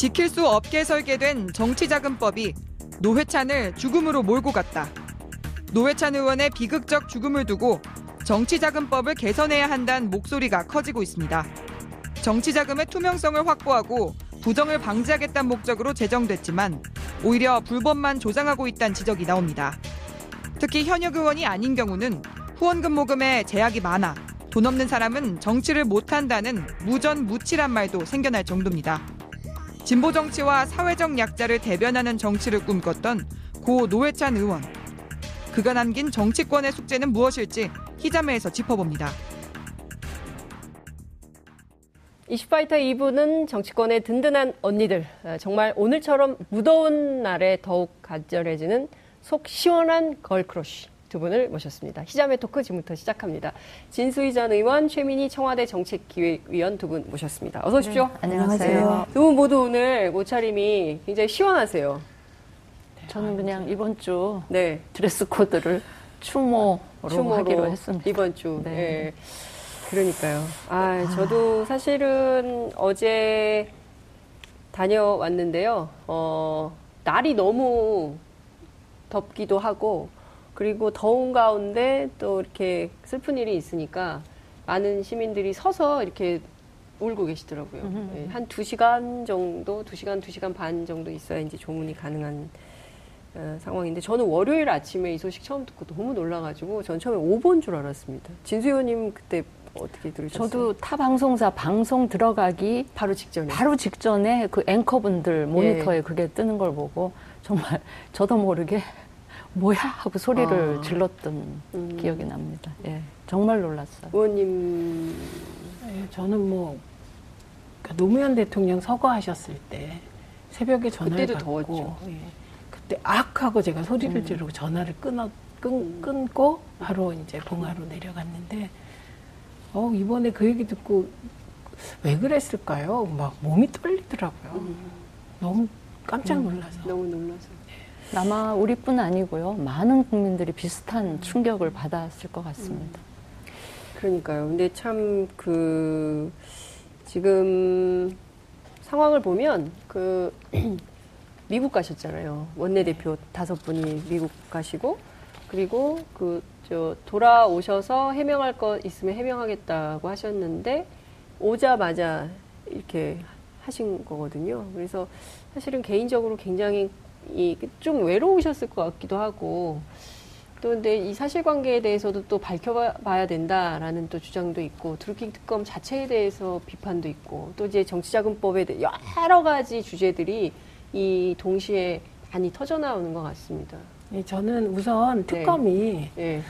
지킬 수 없게 설계된 정치자금법이 노회찬을 죽음으로 몰고 갔다. 노회찬 의원의 비극적 죽음을 두고 정치자금법을 개선해야 한다는 목소리가 커지고 있습니다. 정치자금의 투명성을 확보하고 부정을 방지하겠다는 목적으로 제정됐지만 오히려 불법만 조장하고 있다는 지적이 나옵니다. 특히 현역 의원이 아닌 경우는 후원금 모금에 제약이 많아 돈 없는 사람은 정치를 못한다는 무전무치란 말도 생겨날 정도입니다. 진보 정치와 사회적 약자를 대변하는 정치를 꿈꿨던 고 노회찬 의원. 그가 남긴 정치권의 숙제는 무엇일지 희자매에서 짚어봅니다. 이슈파이터 2부는 정치권의 든든한 언니들, 아, 정말 오늘처럼 무더운 날에 더욱 간절해지는 속 시원한 걸크러쉬 두 분을 모셨습니다. 희자매 토크 지금부터 시작합니다. 진수희 전 의원, 최민희 청와대 정책기획위원 두 분 모셨습니다. 어서 오십시오. 네, 안녕하세요. 두 분 모두 오늘 옷차림이 굉장히 시원하세요. 저는 그냥 이번 주 네. 드레스 코드를 추모로, 추모로 하기로 했습니다. 이번 주. 네. 네. 그러니까요. 아, 저도 사실은 어제 다녀왔는데요. 어, 날이 너무 덥기도 하고, 그리고 더운 가운데 또 이렇게 슬픈 일이 있으니까 많은 시민들이 서서 이렇게 울고 계시더라고요. 네, 한두 시간 정도, 두 시간, 두 시간 반 정도 있어야 이제 조문이 가능한 어, 상황인데 저는 월요일 아침에 이 소식 처음 듣고 너무 놀라가지고 전 처음에 5번 줄 알았습니다. 진수 의원님 그때 어떻게 들으셨어요? 저도 타 방송사 방송 들어가기 바로 직전에 바로 직전에 그 앵커분들 모니터에 예. 그게 뜨는 걸 보고 정말 저도 모르게 뭐야 하고 소리를 아. 질렀던 음. 기억이 납니다. 예, 정말 놀랐어요. 의원님, 예, 저는 뭐 그러니까 노무현 대통령 서거하셨을 때 새벽에 전화를 그때도 받고 더웠죠. 예, 그때 악 하고 제가 소리를 음. 지르고 전화를 끊어 끊, 음. 끊고 바로 이제 봉화로 내려갔는데 어, 이번에 그 얘기 듣고 왜 그랬을까요? 막 몸이 떨리더라고요. 음. 너무 깜짝 음, 놀라서. 음, 너무 놀라서. 네. 아마 우리뿐 아니고요. 많은 국민들이 비슷한 음. 충격을 받았을 것 같습니다. 음. 그러니까요. 근데 참 그 지금 상황을 보면 그 미국 가셨잖아요. 원내대표 다섯 분이 미국 가시고 그리고 그 저 돌아오셔서 해명할 것 있으면 해명하겠다고 하셨는데 오자마자 이렇게 하신 거거든요. 그래서 사실은 개인적으로 굉장히 좀 외로우셨을 것 같기도 하고 또 근데 이 사실관계에 대해서도 또 밝혀봐야 된다라는 또 주장도 있고 드루킹 특검 자체에 대해서 비판도 있고 또 이제 정치자금법에 대해 여러 가지 주제들이 이 동시에 많이 터져 나오는 것 같습니다. 네, 저는 우선 네. 특검이 네. 네.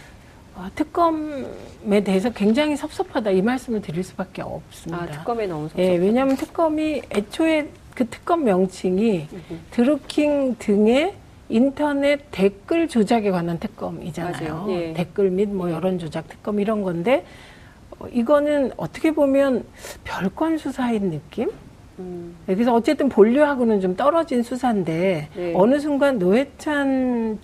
아, 특검에 대해서 굉장히 섭섭하다 이 말씀을 드릴 수밖에 없습니다. 아, 특검에 너무 섭섭. 예, 왜냐하면 특검이 애초에 그 특검 명칭이 드루킹 등의 인터넷 댓글 조작에 관한 특검이잖아요. 예. 댓글 및뭐 예. 여론 조작 특검 이런 건데 어, 이거는 어떻게 보면 별건 수사인 느낌? 음. 그래서 어쨌든 본류하고는 좀 떨어진 수사인데 네. 어느 순간 노회찬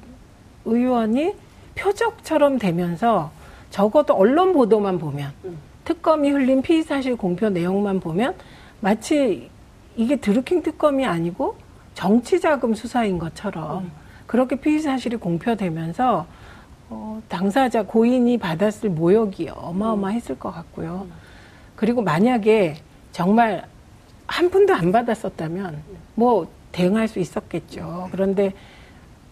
의원이 표적처럼 되면서 적어도 언론 보도만 보면 음. 특검이 흘린 피의 사실 공표 내용만 보면 마치 이게 드루킹 특검이 아니고 정치 자금 수사인 것처럼 음. 그렇게 피의 사실이 공표되면서 어, 당사자 고인이 받았을 모욕이 어마어마했을 것 같고요. 그리고 만약에 정말 한 푼도 안 받았었다면 뭐 대응할 수 있었겠죠. 그런데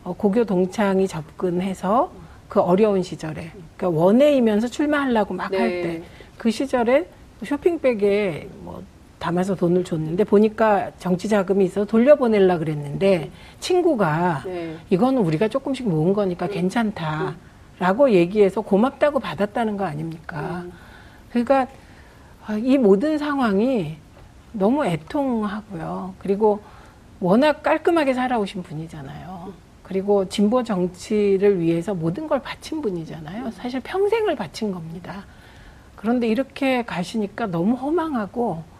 어, 고교 동창이 접근해서 그 어려운 시절에 그러니까 원해이면서 출마하려고 막 할 때그 네. 시절에 쇼핑백에 뭐 담아서 돈을 줬는데 보니까 정치 자금이 있어서 돌려보낼라 그랬는데 친구가 네. 이거는 우리가 조금씩 모은 거니까 음. 괜찮다라고 얘기해서 고맙다고 받았다는 거 아닙니까? 음. 그러니까 이 모든 상황이 너무 애통하고요. 그리고 워낙 깔끔하게 살아오신 분이잖아요. 그리고 진보 정치를 위해서 모든 걸 바친 분이잖아요. 사실 평생을 바친 겁니다. 그런데 이렇게 가시니까 너무 허망하고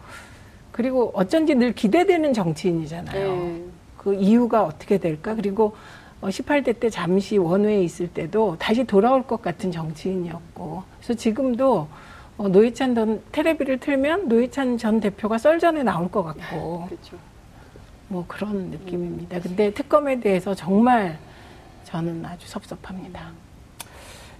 그리고 어쩐지 늘 기대되는 정치인이잖아요. 네. 그 이유가 어떻게 될까? 그리고 18대 어, 때 잠시 원외에 있을 때도 다시 돌아올 것 같은 정치인이었고 그래서 지금도 어, 노회찬 전 테레비를 틀면 노회찬 전 대표가 썰전에 나올 것 같고 그렇죠. 뭐 그런 느낌입니다. 근데 특검에 대해서 정말 저는 아주 섭섭합니다.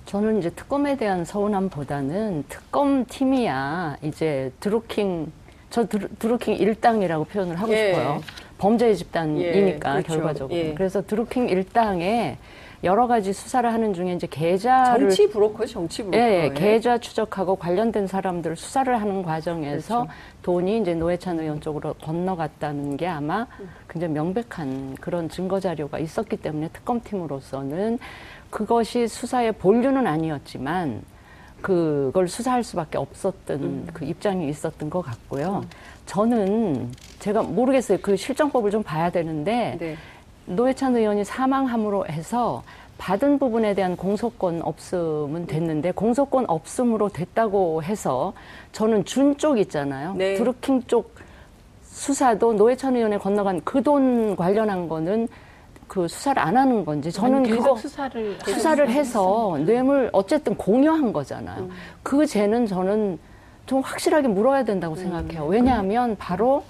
저는 이제 특검에 대한 서운함보다는 특검 팀이야 이제 드루킹 저 드루, 드루킹 일당이라고 표현을 하고 예. 싶어요. 범죄 집단이니까 예, 그렇죠. 결과적으로. 예. 그래서 드루킹 일당에 여러 가지 수사를 하는 중에 이제 계좌를 정치 브로커 정치 브로커. 예, 예, 계좌 추적하고 관련된 사람들 수사를 하는 과정에서 그렇죠. 돈이 이제 노회찬 의원 쪽으로 건너갔다는 게 아마 굉장히 명백한 그런 증거 자료가 있었기 때문에 특검팀으로서는 그것이 수사의 본류는 아니었지만 그걸 수사할 수밖에 없었던 음. 그 입장이 있었던 것 같고요. 저는 제가 모르겠어요. 그 실정법을 좀 봐야 되는데 네. 노회찬 의원이 사망함으로 해서 받은 부분에 대한 공소권 없음은 됐는데 공소권 없음으로 됐다고 해서 저는 준 쪽 있잖아요. 네. 드루킹 쪽 수사도 노회찬 의원에 건너간 그 돈 관련한 거는 그 수사를 안 하는 건지 저는 아니, 계속 그거 수사를 수사를 해서 뇌물 어쨌든 공유한 거잖아요. 그 죄는 저는 좀 확실하게 물어야 된다고 생각해요. 왜냐하면 바로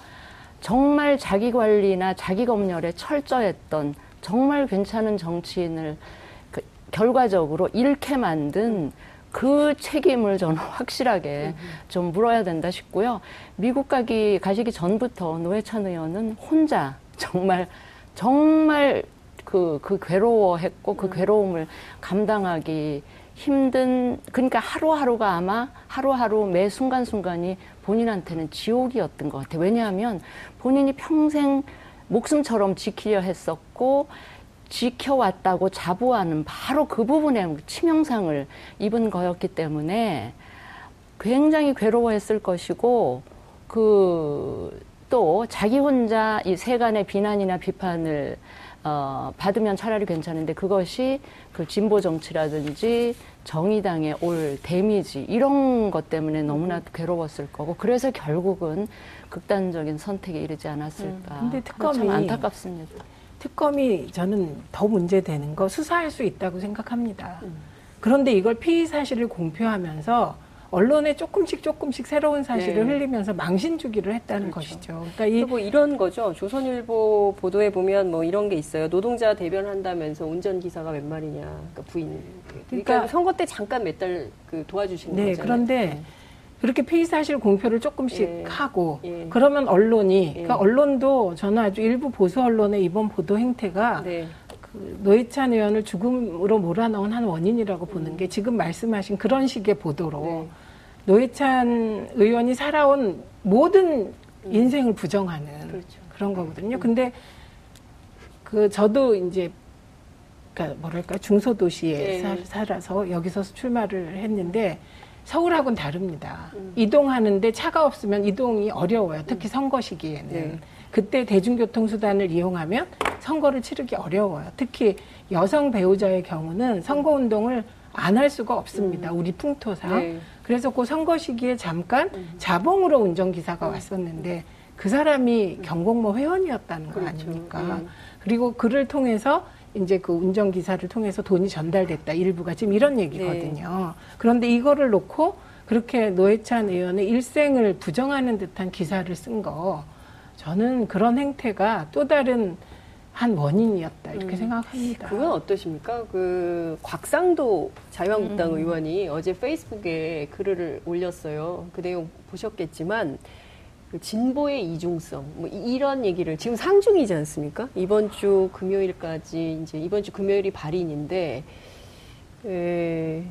정말 자기 관리나 자기 검열에 철저했던 정말 괜찮은 정치인을 그 결과적으로 잃게 만든 그 책임을 저는 확실하게 좀 물어야 된다 싶고요. 미국 가기 가시기 전부터 노회찬 의원은 혼자 정말 정말 그, 그 괴로워했고 그 괴로움을 감당하기 힘든 그러니까 하루하루가 아마 하루하루 매 순간순간이 본인한테는 지옥이었던 것 같아요. 왜냐하면 본인이 평생 목숨처럼 지키려 했었고 지켜왔다고 자부하는 바로 그 부분에 치명상을 입은 거였기 때문에 굉장히 괴로워했을 것이고 그 또 자기 혼자 이 세간의 비난이나 비판을 어, 받으면 차라리 괜찮은데 그것이 그 진보 정치라든지 정의당에 올 데미지 이런 것 때문에 너무나 괴로웠을 거고 그래서 결국은 극단적인 선택에 이르지 않았을까. 근데 특검이- 참 안타깝습니다. 특검이 저는 더 문제되는 거 수사할 수 있다고 생각합니다. 그런데 이걸 피의 사실을 공표하면서 언론에 조금씩 조금씩 새로운 사실을 네. 흘리면서 망신 주기를 했다는 그렇죠. 것이죠. 그러니까 이 뭐 이런 거죠. 조선일보 보도에 보면 뭐 이런 게 있어요. 노동자 대변한다면서 운전기사가 웬 말이냐. 그러니까 부인. 그러니까, 그러니까- 선거 때 잠깐 몇 달 그 도와주신 네, 거잖아요. 그런데 그렇게 피의 사실 공표를 조금씩 예. 하고 예. 그러면 언론이 그러니까 예. 언론도 저는 아주 일부 보수 언론의 이번 보도 행태가 네. 그 노회찬 의원을 죽음으로 몰아넣은 한 원인이라고 보는 게 지금 말씀하신 그런 식의 보도로 네. 노회찬 의원이 살아온 모든 인생을 부정하는 그렇죠. 그런 거거든요. 근데 그 저도 이제 그러니까 뭐랄까 중소도시에 네. 살- 살아서 여기서 출마를 했는데 서울하고는 다릅니다. 음. 이동하는데 차가 없으면 이동이 어려워요. 특히 선거 시기에는. 네. 그때 대중교통수단을 이용하면 선거를 치르기 어려워요. 특히 여성 배우자의 경우는 선거운동을 안 할 수가 없습니다. 우리 풍토상. 네. 그래서 그 선거 시기에 잠깐 자봉으로 운전기사가 왔었는데 그 사람이 경공모 회원이었다는 거 그렇죠. 아닙니까? 예. 그리고 그를 통해서 이제 그 운전기사를 통해서 돈이 전달됐다. 일부가 지금 이런 얘기거든요. 그런데 이거를 놓고 그렇게 노회찬 의원의 일생을 부정하는 듯한 기사를 쓴 거 저는 그런 행태가 또 다른 한 원인이었다. 이렇게 생각합니다. 그건 어떠십니까? 그 곽상도 자유한국당 의원이 어제 페이스북에 글을 올렸어요. 그 내용 보셨겠지만 그 진보의 이중성 뭐 이- 이런 얘기를 지금 상중이지 않습니까? 이번 주 금요일까지 이제 이번 주 금요일이 발인인데 에,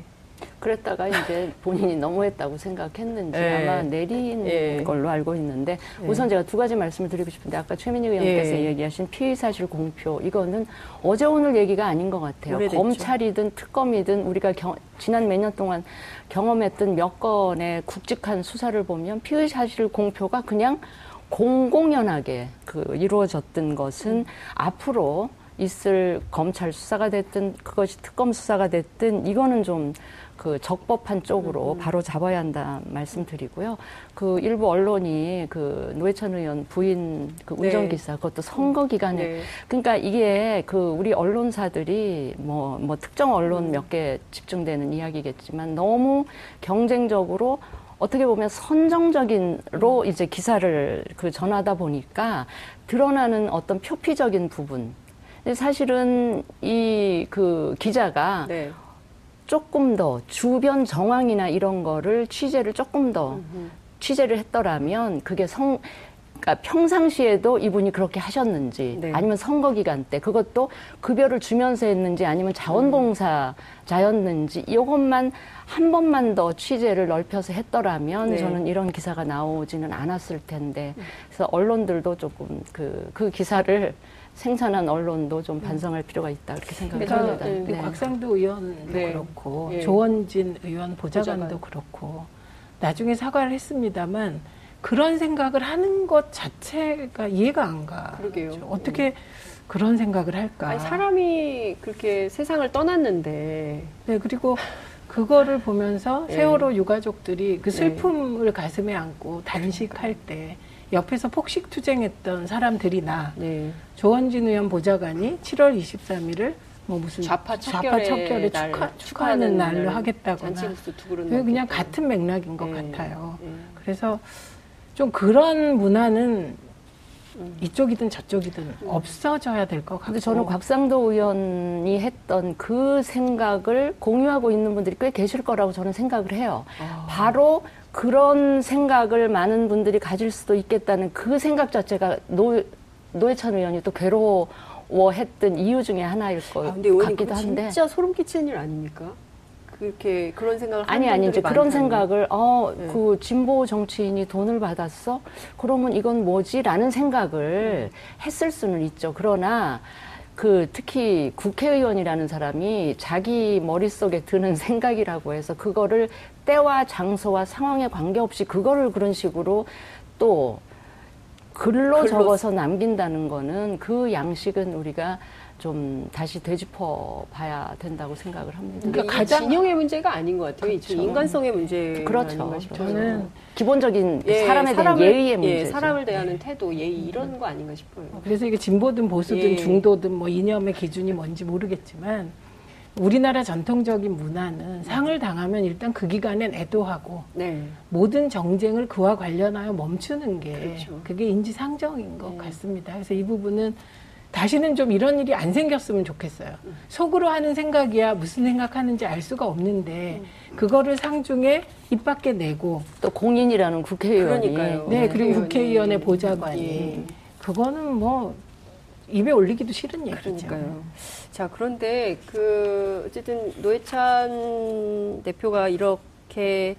그랬다가 이제 본인이 너무했다고 생각했는지 예. 아마 내린 예. 걸로 알고 있는데 예. 우선 제가 두 가지 말씀을 드리고 싶은데 아까 최민희 의원께서 예. 얘기하신 피의 사실 공표 이거는 어제 오늘 얘기가 아닌 것 같아요. 오래됐죠. 검찰이든 특검이든 우리가 경- 지난 몇 년 동안 경험했던 몇 건의 굵직한 수사를 보면 피의 사실 공표가 그냥 공공연하게 그 이루어졌던 것은 앞으로 있을 검찰 수사가 됐든 그것이 특검 수사가 됐든 이거는 좀 그 적법한 쪽으로 바로 잡아야 한다 말씀드리고요. 그 일부 언론이 그 노회찬 의원 부인 그 네. 운전기사 그것도 선거 기간에 네. 그러니까 이게 그 우리 언론사들이 뭐, 뭐 특정 언론 몇개 집중되는 이야기겠지만 너무 경쟁적으로 어떻게 보면 선정적인로 이제 기사를 그 전하다 보니까 드러나는 어떤 표피적인 부분. 사실은 이 그 기자가 네. 조금 더 주변 정황이나 이런 거를 취재를 조금 더 취재를 했더라면 그게 성 그러니까 평상시에도 이분이 그렇게 하셨는지 네. 아니면 선거 기간 때 그것도 급여를 주면서 했는지 아니면 자원봉사자였는지 이것만 한 번만 더 취재를 넓혀서 했더라면 네. 저는 이런 기사가 나오지는 않았을 텐데 그래서 언론들도 조금 그, 그 기사를 생산한 언론도 좀 반성할 필요가 있다 그렇게 생각을 그러니까, 합니다. 네. 그 곽상도 의원도 네. 그렇고 예. 조원진 의원 보좌관도 보좌관. 그렇고 나중에 사과를 했습니다만 그런 생각을 하는 것 자체가 이해가 안 가. 그러게요. 어떻게 그런 생각을 할까? 아니, 사람이 그렇게 세상을 떠났는데 네, 그리고 그거를 보면서 예. 세월호 유가족들이 그 슬픔을 가슴에 안고 단식할 때 옆에서 폭식 투쟁했던 사람들이나 네. 조원진 의원 보좌관이 7월 23일을 뭐 무슨 좌파 척결의 척결의 날, 축하, 축하하는 날로 하겠다거나 그게 그냥. 같은 맥락인 것 예. 같아요. 예. 그래서 좀 그런 문화는 음. 이쪽이든 저쪽이든 없어져야 될 것 같고 저는 곽상도 의원이 했던 그 생각을 공유하고 있는 분들이 꽤 계실 거라고 저는 생각을 해요. 아. 바로 그런 생각을 많은 분들이 가질 수도 있겠다는 그 생각 자체가 노, 노회찬 의원이 또 괴로워했던 이유 중에 하나일 것 아, 근데 같기도 한데. 진짜 소름 끼치는 일 아닙니까? 그렇게 그런 생각을 아니 아니 이제 그런 생각을 어 네. 그 진보 정치인이 돈을 받았어 그러면 이건 뭐지라는 생각을 했을 수는 있죠 그러나 그 특히 국회의원이라는 사람이 자기 머릿속에 드는 생각이라고 해서 그거를 때와 장소와 상황에 관계없이 그거를 그런 식으로 또 글로 글로 적어서 남긴다는 거는 그 양식은 우리가 좀 다시 되짚어 봐야 된다고 생각을 합니다. 그러니까 가장 진영의 문제가 아닌 것 같아요. 이 그렇죠. 인간성의 문제 그렇죠. 저는 기본적인 예, 사람에 대한 사람을- 예의의 예, 문제죠. 사람을 대하는 태도, 예의 이런 거 아닌가 싶어요. 그래서 이게 진보든 보수든 예. 중도든 뭐 이념의 기준이 뭔지 모르겠지만 우리나라 전통적인 문화는 상을 당하면 일단 그 기간엔 애도하고 네. 모든 정쟁을 그와 관련하여 멈추는 게 그렇죠. 그게 인지상정인 것 네. 같습니다. 그래서 이 부분은 다시는 좀 이런 일이 안 생겼으면 좋겠어요. 음. 속으로 하는 생각이야 무슨 생각하는지 알 수가 없는데 음. 그거를 상중에 입 밖에 내고 또 공인이라는 국회의원이 그러니까요. 네, 그리고 국회의원이. 국회의원의 보좌관이 예. 그거는 뭐 입에 올리기도 싫은 얘기죠. 그러니까요. 자, 그런데 그 어쨌든 노회찬 대표가 이렇게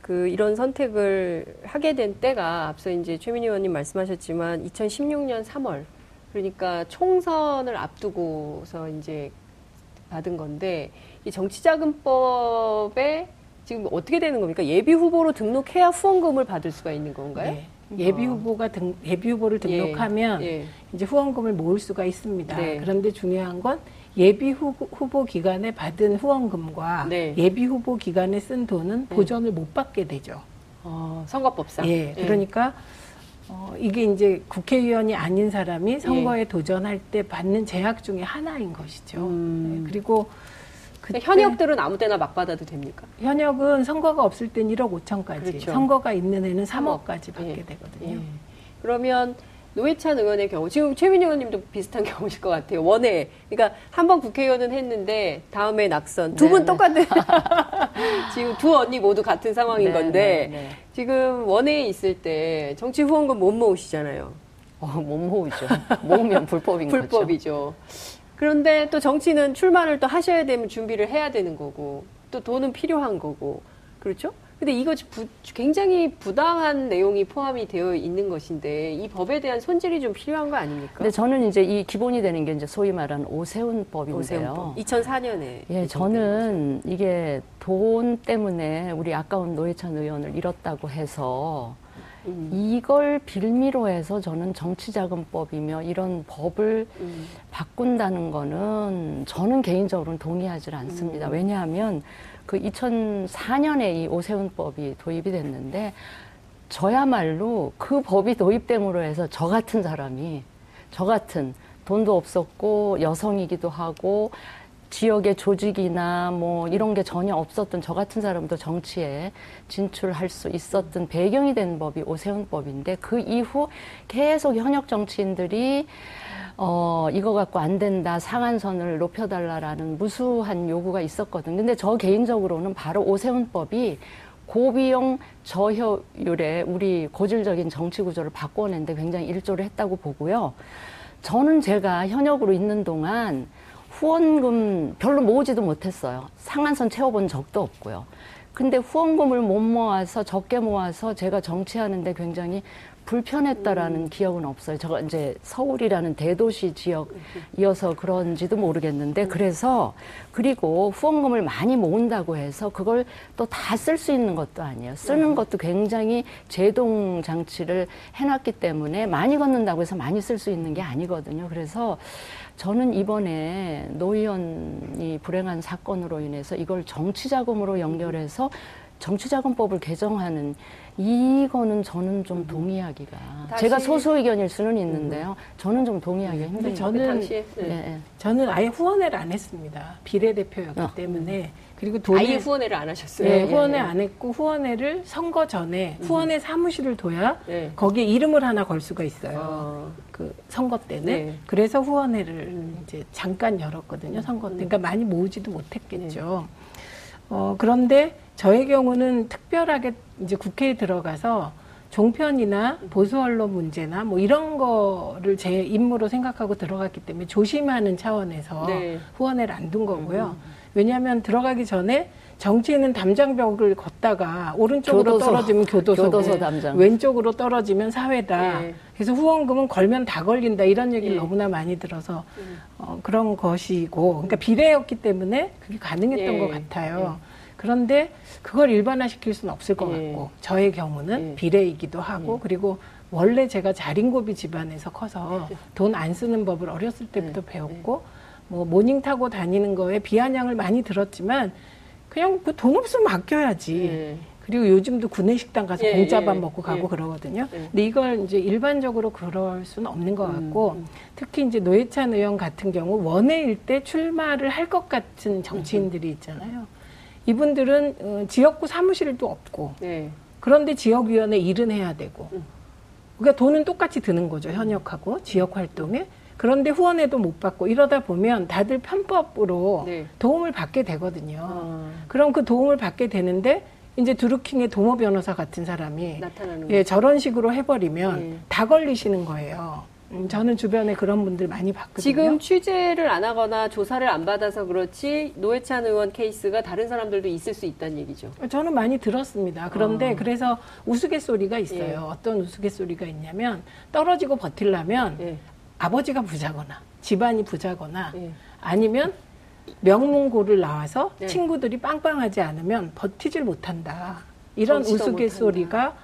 그 이런 선택을 하게 된 때가 앞서 이제 최민희 의원님 말씀하셨지만 2016년 3월 그러니까 총선을 앞두고서 이제 받은 건데 이 정치자금법에 지금 어떻게 되는 겁니까? 예비 후보로 등록해야 후원금을 받을 수가 있는 건가요? 네. 예비 후보가 등, 예비 후보를 등록하면 예, 예. 이제 후원금을 모을 수가 있습니다. 네. 그런데 중요한 건 예비 후보, 후보 기간에 받은 후원금과 네. 예비 후보 기간에 쓴 돈은 보전을 못 받게 되죠. 어, 선거법상. 예, 그러니까 어, 이게 이제 국회의원이 아닌 사람이 선거에 예. 도전할 때 받는 제약 중에 하나인 것이죠. 음. 네, 그리고 그때 현역들은 아무 때나 막 받아도 됩니까? 현역은 선거가 없을 땐 1억 5천까지, 그렇죠. 선거가 있는 애는 3억. 3억까지 받게 예. 되거든요. 예. 그러면 노회찬 의원의 경우 지금 최민희 의원님도 비슷한 경우실 것 같아요. 원외. 그러니까 한 번 국회의원은 했는데 다음에 낙선. 두분 네, 네. 똑같은 지금 두 언니 모두 같은 상황인 네, 건데 네, 네. 지금 원외에 있을 때 정치 후원금 못 모으시잖아요. 어, 못 모으죠. 모으면 불법인 거죠. 불법이죠. 그런데 또 정치는 출마를 또 하셔야 되면 준비를 해야 되는 거고 또 돈은 필요한 거고 그렇죠? 근데 이거 부- 굉장히 부당한 내용이 포함이 되어 있는 것인데 이 법에 대한 손질이 좀 필요한 거 아닙니까? 근데 저는 이제 이 기본이 되는 게 이제 소위 말하는 오세훈법인데요. 오세훈법 2004년에 예, 저는 이게 돈 때문에 우리 아까운 노회찬 의원을 잃었다고 해서 음, 이걸 빌미로 해서 저는 정치자금법이며 이런 법을 음, 바꾼다는 거는 저는 개인적으로는 동의하지 않습니다. 음. 왜냐하면 그 2004년에 이 오세훈법이 도입이 됐는데 저야말로 그 법이 도입됨으로 해서 저 같은 사람이 저 같은 돈도 없었고 여성이기도 하고 지역의 조직이나 뭐 이런 게 전혀 없었던 저 같은 사람도 정치에 진출할 수 있었던 배경이 된 법이 오세훈법인데 그 이후 계속 현역 정치인들이 어, 이거 갖고 안 된다, 상한선을 높여달라라는 무수한 요구가 있었거든. 근데 저 개인적으로는 바로 오세훈법이 고비용 저효율의 우리 고질적인 정치 구조를 바꿔내는데 굉장히 일조를 했다고 보고요. 저는 제가 현역으로 있는 동안 후원금 별로 모으지도 못했어요. 상한선 채워본 적도 없고요. 근데 후원금을 못 모아서 적게 모아서 제가 정치하는데 굉장히 불편했다라는 기억은 없어요. 저가 이제 서울이라는 대도시 지역이어서 그런지도 모르겠는데 그래서 그리고 후원금을 많이 모은다고 해서 그걸 또 다 쓸 수 있는 것도 아니에요. 쓰는 것도 굉장히 제동 장치를 해놨기 때문에 많이 걷는다고 해서 많이 쓸 수 있는 게 아니거든요. 그래서 저는 이번에 노 의원이 불행한 사건으로 인해서 이걸 정치 자금으로 연결해서 정치자금법을 개정하는 이거는 저는 좀 동의하기가 다시- 제가 소수 의견일 수는 있는데요. 저는 좀 동의하기가 근데 힘듭니다. 저는 당시에 예, 네. 예. 저는 아예 후원회를 안 했습니다. 비례대표였기 어. 때문에 그리고 돈을 아예 후원회를 안 하셨어요. 네, 예, 후원회 예. 안 했고 후원회를 선거 전에 후원회 사무실을 둬야 네. 거기에 이름을 하나 걸 수가 있어요. 어. 그 선거 때는 네. 그래서 후원회를 이제 잠깐 열었거든요. 선거 때 그러니까 많이 모으지도 못했겠죠. 어, 그런데 저의 경우는 특별하게 이제 국회에 들어가서 종편이나 보수 언론 문제나 뭐 이런 거를 제 임무로 생각하고 들어갔기 때문에 조심하는 차원에서 네. 후원회를 안 둔 거고요. 왜냐하면 들어가기 전에 정치인은 담장벽을 걷다가 오른쪽으로 교도소, 떨어지면 교도소고 교도소 담장. 왼쪽으로 떨어지면 사회다. 네. 그래서 후원금은 걸면 다 걸린다 이런 얘기를 예. 너무나 많이 들어서 어, 그런 것이고 그러니까 비례였기 때문에 그게 가능했던 예. 것 같아요. 그런데 그걸 일반화시킬 수는 없을 것 예. 같고 저의 경우는 예. 비례이기도 하고 그리고 원래 제가 자린고비 집안에서 커서 돈 안 쓰는 법을 어렸을 때부터 네. 배웠고 뭐 모닝 타고 다니는 거에 비아냥을 많이 들었지만 그냥 그 돈 없으면 맡겨야지. 예. 그리고 요즘도 구내식당 가서 예, 공짜밥 예, 먹고 가고 예. 그러거든요. 예. 근데 이걸 이제 일반적으로 그럴 수는 없는 것 같고 음, 특히 이제 노회찬 의원 같은 경우 원외일 때 출마를 할 것 같은 정치인들이 있잖아요. 이분들은 어, 지역구 사무실도 없고 네. 그런데 지역위원회 일은 해야 되고 음. 그러니까 돈은 똑같이 드는 거죠 현역하고 지역 활동에 그런데 후원회도 못 받고 이러다 보면 다들 편법으로 네. 도움을 받게 되거든요. 어, 그럼 그 도움을 받게 되는데 이제 드루킹의 도모 변호사 같은 사람이 예, 저런 식으로 해버리면 예. 다 걸리시는 거예요. 음, 저는 주변에 그런 분들 많이 봤거든요. 지금 취재를 안 하거나 조사를 안 받아서 그렇지 노회찬 의원 케이스가 다른 사람들도 있을 수 있다는 얘기죠. 저는 많이 들었습니다. 그런데 어. 그래서 우스갯소리가 있어요. 예. 어떤 우스갯소리가 있냐면 떨어지고 버틸라면 예. 아버지가 부자거나 집안이 부자거나 예. 아니면 명문고를 나와서 네. 친구들이 빵빵하지 않으면 버티질 못한다. 이런 우스갯소리가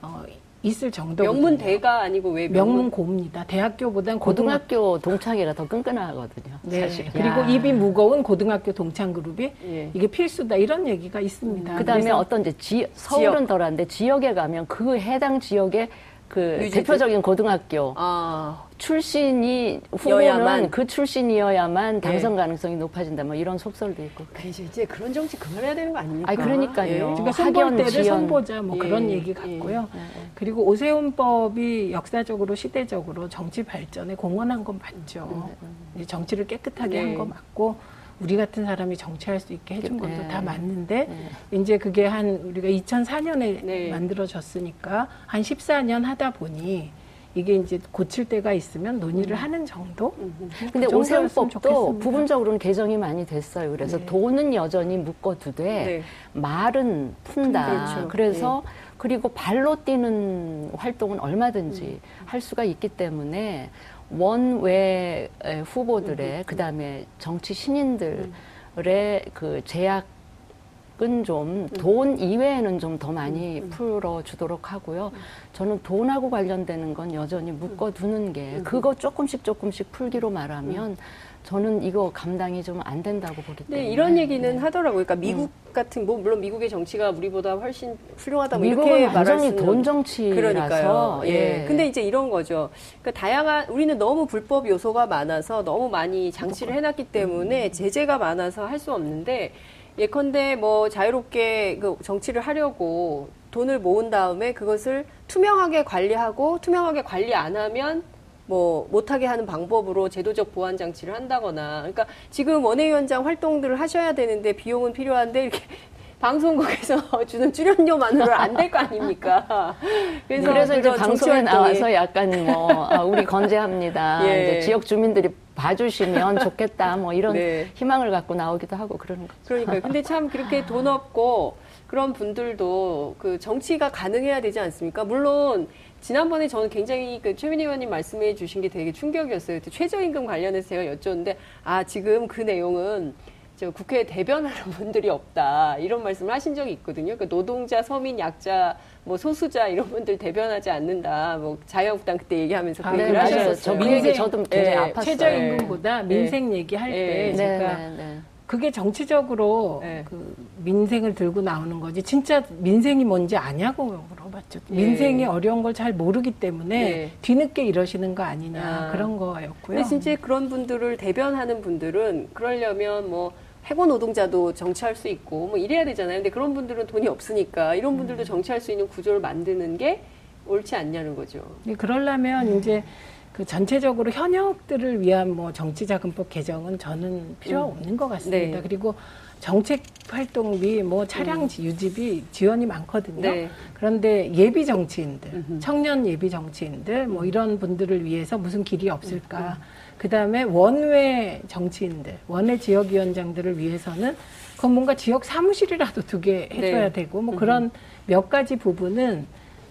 어, 있을 정도거든요. 명문 대가 아니고 왜 명문? 명문 고입니다. 대학교보단 고등학교. 고등학교 동창회가 더 끈끈하거든요. 네. 사실. 그리고 입이 무거운 고등학교 동창 그룹이 예. 이게 필수다 이런 얘기가 있습니다. 그다음에 어떤 이제 지, 서울은 덜한데 지역에 가면 그 해당 지역의 그 유지들? 대표적인 고등학교 아, 출신이 여야만. 후보는 그 출신이어야만 당선 가능성이 높아진다. 뭐 이런 속설도 있고. 그래서 이제 그런 정치 그만해야 되는 거 아닙니까? 아니, 그러니까요. 예. 그러니까 손볼 때를. 손보자 뭐 예, 그런 얘기 예. 같고요. 그리고 오세훈법이 역사적으로 시대적으로 정치 발전에 공헌한 건 맞죠. 이제 정치를 깨끗하게 네. 한거 맞고 우리 같은 사람이 정치할 수 있게 해준 것도 네. 다 맞는데 이제 그게 한 우리가 2004년에 네. 만들어졌으니까 한 14년 하다 보니 이게 이제 고칠 때가 있으면 논의를 하는 정도? 근데 그 정도였으면 오세훈법도 좋겠습니다. 부분적으로는 개정이 많이 됐어요. 그래서 네. 돈은 여전히 묶어두되 네. 말은 푼다. 그렇죠. 그래서 그리고 발로 뛰는 활동은 얼마든지 할 수가 있기 때문에 원외 후보들의 그다음에 정치 신인들의 그 제약 은 좀 돈 이외에는 좀 더 많이 풀어주도록 하고요. 저는 돈하고 관련되는 건 여전히 묶어두는 게 그거 조금씩 조금씩 풀기로 말하면 저는 이거 감당이 좀 안 된다고 보기 때문에. 네, 이런 얘기는 네. 하더라고요. 그러니까 미국 같은 뭐 물론 미국의 정치가 우리보다 훨씬 훌륭하다 뭐 이렇게 말할 수는 돈 정치라서 그러니까요. 예. 예. 근데 이제 이런 거죠. 그러니까 다양한 우리는 너무 불법 요소가 많아서 너무 많이 장치를 해놨기 때문에 제재가 많아서 할 수 없는데 예컨대 뭐 자유롭게 그 정치를 하려고 돈을 모은 다음에 그것을 투명하게 관리하고 투명하게 관리 안 하면 뭐 못하게 하는 방법으로 제도적 보완 장치를 한다거나. 그러니까 지금 원외위원장 활동들을 하셔야 되는데 비용은 필요한데 이렇게 방송국에서 주는 출연료만으로 안 될 거 아닙니까? 그래서, 그래서 이제 그런 방송에 나와서 약간 뭐 아, 우리 건재합니다. 예. 이제 지역 주민들이 봐주시면 좋겠다. 뭐 이런 네. 희망을 갖고 나오기도 하고 그러는 거죠. 그러니까요. 근데 참 그렇게 돈 없고 그런 분들도 그 정치가 가능해야 되지 않습니까? 물론 지난번에 저는 굉장히 그 최민희 의원님 말씀해 주신 게 되게 충격이었어요. 그때 최저임금 관련해서 제가 여쭤는데 아 지금 그 내용은 저 국회에 대변하는 분들이 없다 이런 말씀을 하신 적이 있거든요. 그 노동자, 서민, 약자, 뭐 소수자 이런 분들 대변하지 않는다. 뭐 자유한국당 그때 얘기하면서 그 아, 얘기를 네. 하셨어요. 저그 민생, 얘기 저도 굉장히 예, 아팠어요. 최저임금보다 네. 민생 얘기할 때 네. 제가 네, 네. 그게 정치적으로 네. 그 민생을 들고 나오는 거지 진짜 민생이 뭔지 아냐고 물어봤죠. 예. 민생이 어려운 걸 잘 모르기 때문에 네. 뒤늦게 이러시는 거 아니냐 아. 그런 거였고요. 근데 진짜 그런 분들을 대변하는 분들은 그러려면 뭐 해고 노동자도 정치할 수 있고 뭐 이래야 되잖아요. 근데 그런 분들은 돈이 없으니까 이런 분들도 정치할 수 있는 구조를 만드는 게 옳지 않냐는 거죠. 네, 그러려면 이제 그 전체적으로 현역들을 위한 뭐 정치자금법 개정은 저는 필요 음. 없는 것 같습니다. 네. 그리고 정책 활동비 뭐 차량 지- 유지비 지원이 많거든요. 네. 그런데 예비 정치인들, 음흠. 청년 예비 정치인들 뭐 이런 분들을 위해서 무슨 길이 없을까? 음, 그다음에 원외 정치인들, 원외 지역위원장들을 위해서는 그건 뭔가 지역 사무실이라도 두게 해줘야 네. 되고 뭐 그런 몇 가지 부분은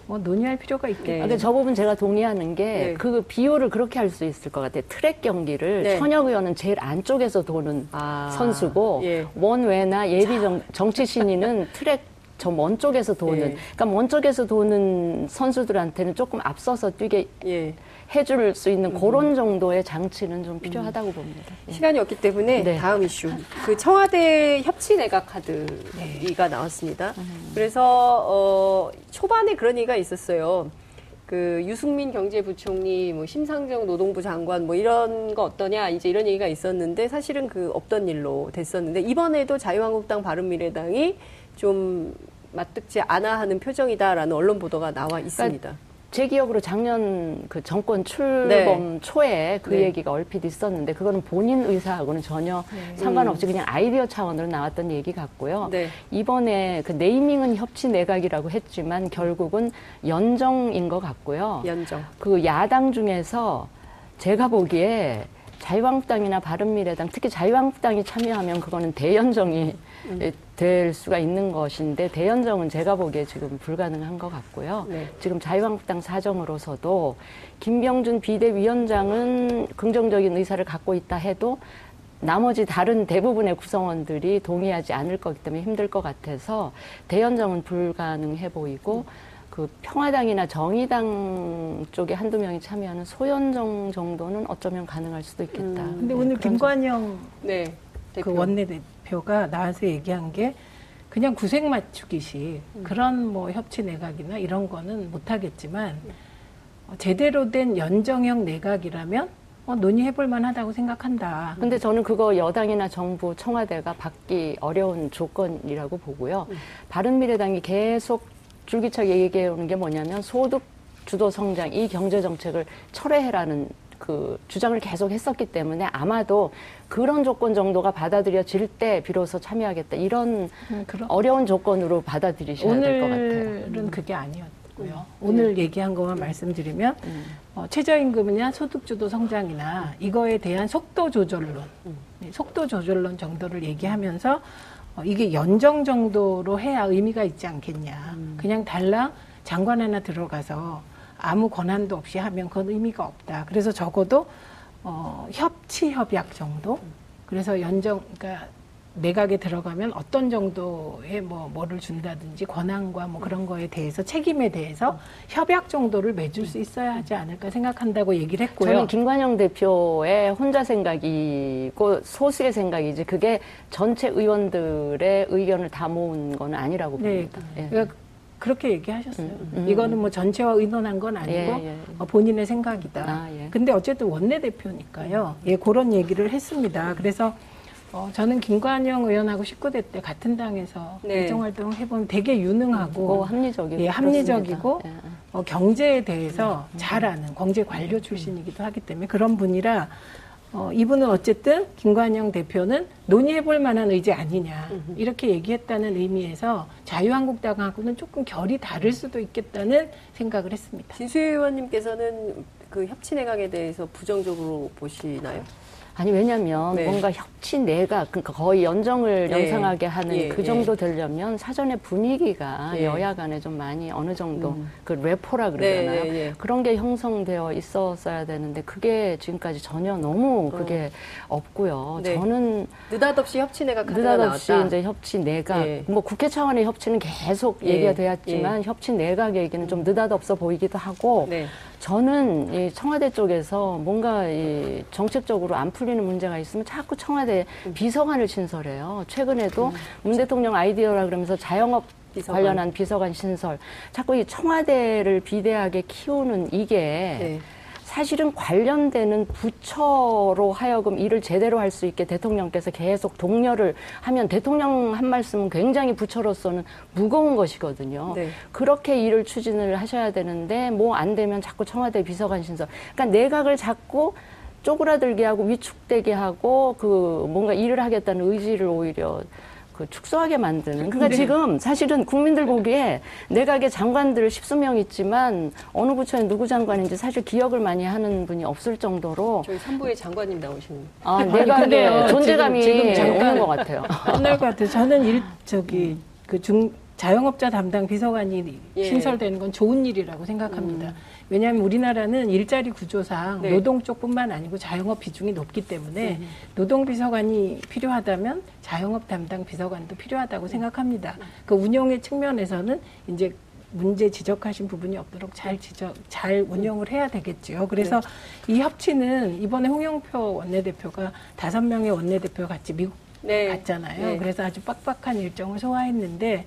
뭐 논의할 필요가 있겠죠. 네. 아, 근데 저 부분 제가 동의하는 게 네. 그 비율을 그렇게 할 수 있을 것 같아요. 트랙 경기를 네. 현역 의원은 제일 안쪽에서 도는 아, 선수고 예. 원외나 예비 정, 정치 신인은 트랙 저 먼 쪽에서 도는 예. 그러니까 먼 쪽에서 도는 선수들한테는 조금 앞서서 뛰게 예. 해줄 수 있는 그런 정도의 장치는 좀 필요하다고 봅니다. 예. 시간이 없기 때문에 네. 다음 이슈. 그 청와대 협치 내각 카드가 나왔습니다. 그래서 어 초반에 그런 얘기가 있었어요. 그 유승민 경제부총리, 뭐 심상정 노동부 장관 뭐 이런 거 어떠냐 이제 이런 얘기가 있었는데 사실은 그 없던 일로 됐었는데 이번에도 자유한국당 바른미래당이 좀 맞득지 않아 하는 표정이다라는 언론 보도가 나와 있습니다. 제 기억으로 작년 그 정권 출범 초에 그 네. 얘기가 얼핏 있었는데 그거는 본인 의사하고는 전혀 상관없이 그냥 아이디어 차원으로 나왔던 얘기 같고요. 네. 이번에 그 네이밍은 협치 내각이라고 했지만 결국은 연정인 것 같고요. 연정. 그 야당 중에서 제가 보기에 자유한국당이나 바른미래당 특히 자유한국당이 참여하면 그거는 대연정이 될 수가 있는 것인데 대연정은 제가 보기에 지금 불가능한 것 같고요. 네. 지금 자유한국당 사정으로서도 김병준 비대위원장은 긍정적인 의사를 갖고 있다 해도 나머지 다른 대부분의 구성원들이 동의하지 않을 거기 때문에 힘들 것 같아서 대연정은 불가능해 보이고 그 평화당이나 정의당 쪽에 한두 명이 참여하는 소연정 정도는 어쩌면 가능할 수도 있겠다. 음. 근데 네, 오늘 김관영 네. 그 대표. 원내대 표가 나와서 얘기한 게 그냥 구색 맞추기식 그런 뭐 협치 내각이나 이런 거는 못하겠지만 어, 제대로 된 연정형 내각이라면 어, 논의해볼 만하다고 생각한다. 근데 저는 그거 여당이나 정부, 청와대가 받기 어려운 조건이라고 보고요. 바른미래당이 계속 줄기차게 얘기해 오는 게 뭐냐면 소득 주도 성장 이 경제 정책을 철회해라는 그 주장을 계속 했었기 때문에 아마도 그런 조건 정도가 받아들여질 때 비로소 참여하겠다. 이런 음, 어려운 조건으로 받아들이셔야 될 것 같아요. 오늘은 그게 아니었고요. 오늘 얘기한 것만 말씀드리면 음. 어, 최저임금이나 소득주도 성장이나 이거에 대한 속도 조절론, 네, 속도 조절론 정도를 얘기하면서 어, 이게 연정 정도로 해야 의미가 있지 않겠냐. 그냥 달랑 장관 하나 들어가서 아무 권한도 없이 하면 그건 의미가 없다. 그래서 적어도 어, 협치 협약 정도. 그래서 연정, 그러니까 내각에 들어가면 어떤 정도의 뭐 뭐를 준다든지 권한과 뭐 그런 거에 대해서 책임에 대해서 협약 정도를 맺을 수 있어야 하지 않을까 생각한다고 얘기를 했고요. 저는 김관영 대표의 혼자 생각이고 소수의 생각이지 그게 전체 의원들의 의견을 다 모은 건 아니라고 네, 봅니다. 예. 그러니까 그렇게 얘기하셨어요. 음, 음. 이거는 뭐 전체와 의논한 건 아니고 예, 예. 어, 본인의 생각이다. 아, 예. 근데 어쨌든 원내대표니까요. 예, 그런 얘기를 했습니다. 그래서 어, 저는 김관영 의원하고 19대 때 같은 당에서 네. 의정활동 해보면 되게 유능하고 뭐 합리적이고 예, 합리적이고 그렇습니다. 예. 어, 경제에 대해서 잘 아는 경제 관료 출신이기도 하기 때문에 그런 분이라 어, 이분은 어쨌든 김관영 대표는 논의해볼 만한 의지 아니냐 이렇게 얘기했다는 의미에서 자유한국당하고는 조금 결이 다를 수도 있겠다는 생각을 했습니다. 진수희 의원님께서는 그 협치 내각에 대해서 부정적으로 보시나요? 아니 왜냐하면 네. 뭔가 협치 내각 그러니까 거의 연정을 예. 영상하게 하는 예, 그 예. 정도 되려면 사전에 분위기가 예. 여야 간에 좀 많이 어느 정도 음. 그 레포라 그러잖아요. 네, 예. 그런 게 형성되어 있었어야 되는데 그게 지금까지 전혀 너무 그게 없고요. 어. 네. 저는 느닷없이 협치 내각 카드가 느닷없이 나왔다. 이제 협치 내각 예. 뭐 국회 차원의 협치는 계속 예. 얘기가 되었지만 협치 내각 얘기는 좀 느닷없어 보이기도 하고 네. 저는 이 청와대 쪽에서 뭔가 이 정책적으로 안풀 리는 문제가 있으면 자꾸 청와대 음. 비서관을 신설해요. 최근에도 문 대통령 아이디어라 그러면서 자영업 비서관. 관련한 비서관 신설. 자꾸 이 청와대를 비대하게 키우는 이게 네. 사실은 관련되는 부처로 하여금 일을 제대로 할 수 있게 대통령께서 계속 독려를 하면 대통령 한 말씀은 굉장히 부처로서는 무거운 것이거든요. 네. 그렇게 일을 추진을 하셔야 되는데 뭐 안 되면 자꾸 청와대 비서관 신설. 그러니까 내각을 자꾸 쪼그라들게 하고 위축되게 하고 그 뭔가 일을 하겠다는 의지를 오히려 그 축소하게 만드는. 그러니까 지금 사실은 국민들 보기에 내각의 장관들 십수 명 있지만 어느 부처에 누구 장관인지 사실 기억을 많이 하는 분이 없을 정도로 저희 3부에 장관님 나오시는. 아, 내각의 존재감이 지금- 지금 오는 것 같아요. 것 같아요. 저는 일 저기 그 중 자영업자 담당 비서관이 예. 신설되는 건 좋은 일이라고 생각합니다. 왜냐하면 우리나라는 일자리 구조상 네. 노동 쪽뿐만 아니고 자영업 비중이 높기 때문에 노동 비서관이 필요하다면 자영업 담당 비서관도 필요하다고 생각합니다. 그 운영의 측면에서는 이제 문제 지적하신 부분이 없도록 잘 지적, 잘 운영을 해야 되겠죠. 그래서 이 협치는 이번에 홍영표 원내대표가 다섯 명의 원내대표 같이 미국 네. 갔잖아요. 네. 그래서 아주 빡빡한 일정을 소화했는데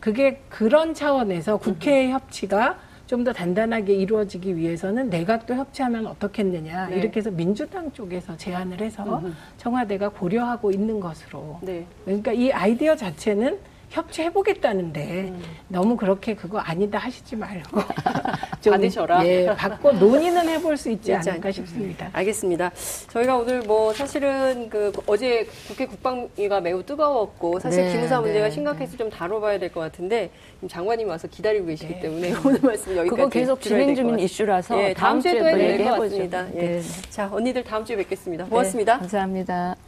그게 그런 차원에서 국회 협치가 좀 더 단단하게 이루어지기 위해서는 내각도 협치하면 어떻겠느냐 네. 이렇게 해서 민주당 쪽에서 제안을 해서 청와대가 고려하고 있는 것으로 네. 그러니까 이 아이디어 자체는 협치해보겠다는데 음. 너무 그렇게 그거 아니다 하시지 말고 좀 받으셔라. 예, 받고 논의는 해볼 수 있지 않을까 않- 싶습니다. 알겠습니다. 저희가 오늘 뭐 사실은 그 어제 국회 국방위가 매우 뜨거웠고 사실 네, 기무사 문제가 네, 심각해서 좀 다뤄봐야 될 것 같은데 지금 장관님이 와서 기다리고 계시기 네. 때문에 오늘 말씀 여기까지 그거 계속 진행 중인. 이슈라서 예, 다음 주에 또 얘기해보죠. 같습니다. 예. 네. 자, 언니들 다음 주에 뵙겠습니다. 고맙습니다. 네, 감사합니다.